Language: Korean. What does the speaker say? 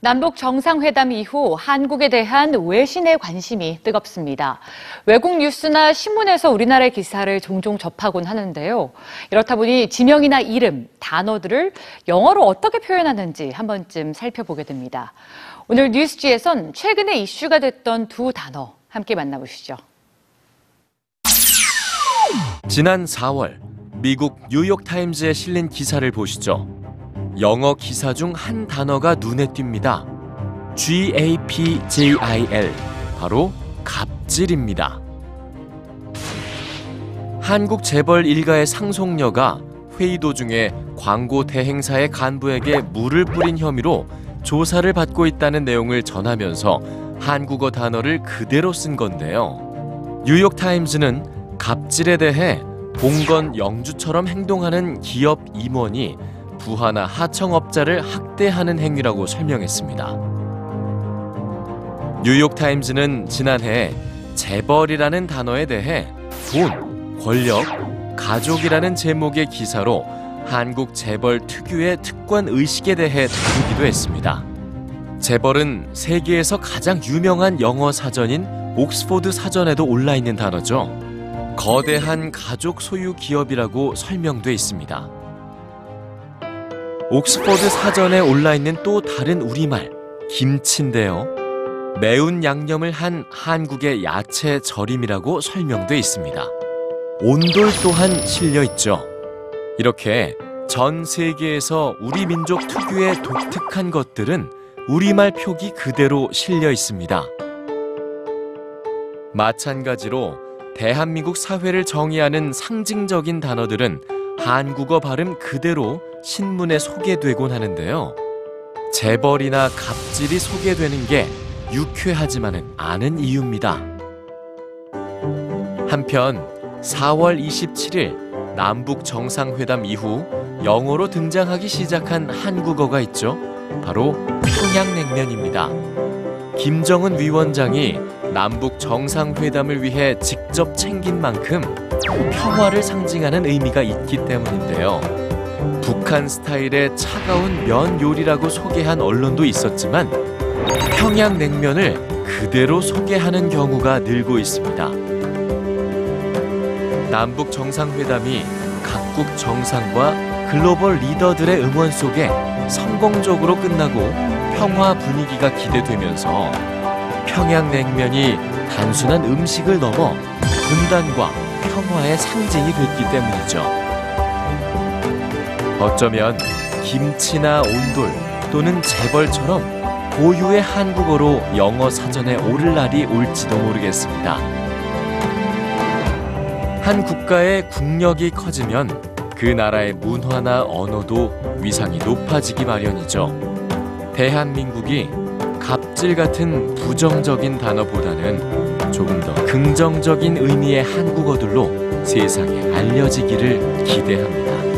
남북 정상회담 이후 한국에 대한 외신의 관심이 뜨겁습니다. 외국 뉴스나 신문에서 우리나라의 기사를 종종 접하곤 하는데요. 이렇다 보니 지명이나 이름, 단어들을 영어로 어떻게 표현하는지 한 번쯤 살펴보게 됩니다. 오늘 뉴스지에선 최근에 이슈가 됐던 두 단어 함께 만나보시죠. 지난 4월 미국 뉴욕타임즈에 실린 기사를 보시죠. 영어 기사 중 한 단어가 눈에 띕니다. GAPJIL 바로 갑질입니다. 한국 재벌 일가의 상속녀가 회의 도중에 광고 대행사의 간부에게 물을 뿌린 혐의로 조사를 받고 있다는 내용을 전하면서 한국어 단어를 그대로 쓴 건데요. 뉴욕타임즈는 갑질에 대해 봉건 영주처럼 행동하는 기업 임원이 부하나 하청업자를 학대하는 행위라고 설명했습니다. 뉴욕타임즈는 지난해 재벌이라는 단어에 대해 돈, 권력, 가족이라는 제목의 기사로 한국 재벌 특유의 특권 의식에 대해 다루기도 했습니다. 재벌은 세계에서 가장 유명한 영어 사전인 옥스포드 사전에도 올라 있는 단어죠. 거대한 가족 소유 기업이라고 설명돼 있습니다. 옥스퍼드 사전에 올라 있는 또 다른 우리말 김치인데요. 매운 양념을 한 한국의 야채 절임이라고 설명돼 있습니다. 온돌 또한 실려 있죠. 이렇게 전 세계에서 우리 민족 특유의 독특한 것들은 우리말 표기 그대로 실려 있습니다. 마찬가지로 대한민국 사회를 정의하는 상징적인 단어들은 한국어 발음 그대로 신문에 소개되곤 하는데요. 재벌이나 갑질이 소개되는 게 유쾌하지만은 않은 이유입니다. 한편 4월 27일 남북 정상회담 이후 영어로 등장하기 시작한 한국어가 있죠. 바로 평양냉면입니다. 김정은 위원장이 남북 정상회담을 위해 직접 챙긴 만큼 평화를 상징하는 의미가 있기 때문인데요. 북한 스타일의 차가운 면 요리라고 소개한 언론도 있었지만 평양냉면을 그대로 소개하는 경우가 늘고 있습니다. 남북 정상회담이 각국 정상과 글로벌 리더들의 응원 속에 성공적으로 끝나고 평화 분위기가 기대되면서 평양냉면이 단순한 음식을 넘어 분단과 평화의 상징이 됐기 때문이죠. 어쩌면 김치나 온돌 또는 재벌처럼 고유의 한국어로 영어 사전에 오를 날이 올지도 모르겠습니다. 한 국가의 국력이 커지면 그 나라의 문화나 언어도 위상이 높아지기 마련이죠. 대한민국이 갑질 같은 부정적인 단어보다는 조금 더 긍정적인 의미의 한국어들로 세상에 알려지기를 기대합니다.